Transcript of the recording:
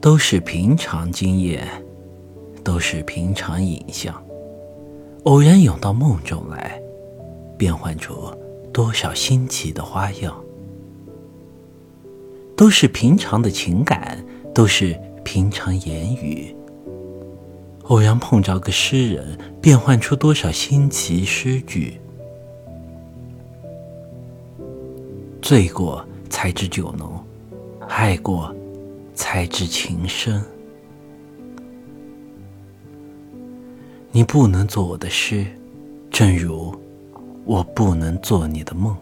都是平常经验，都是平常影像，偶然涌到梦中来，变换出多少新奇的花样。都是平常的情感，都是平常言语。偶然碰着个诗人，变换出多少新奇诗句。醉过才知酒浓，爱过。才知情深。你不能做我的诗，正如我不能做你的梦。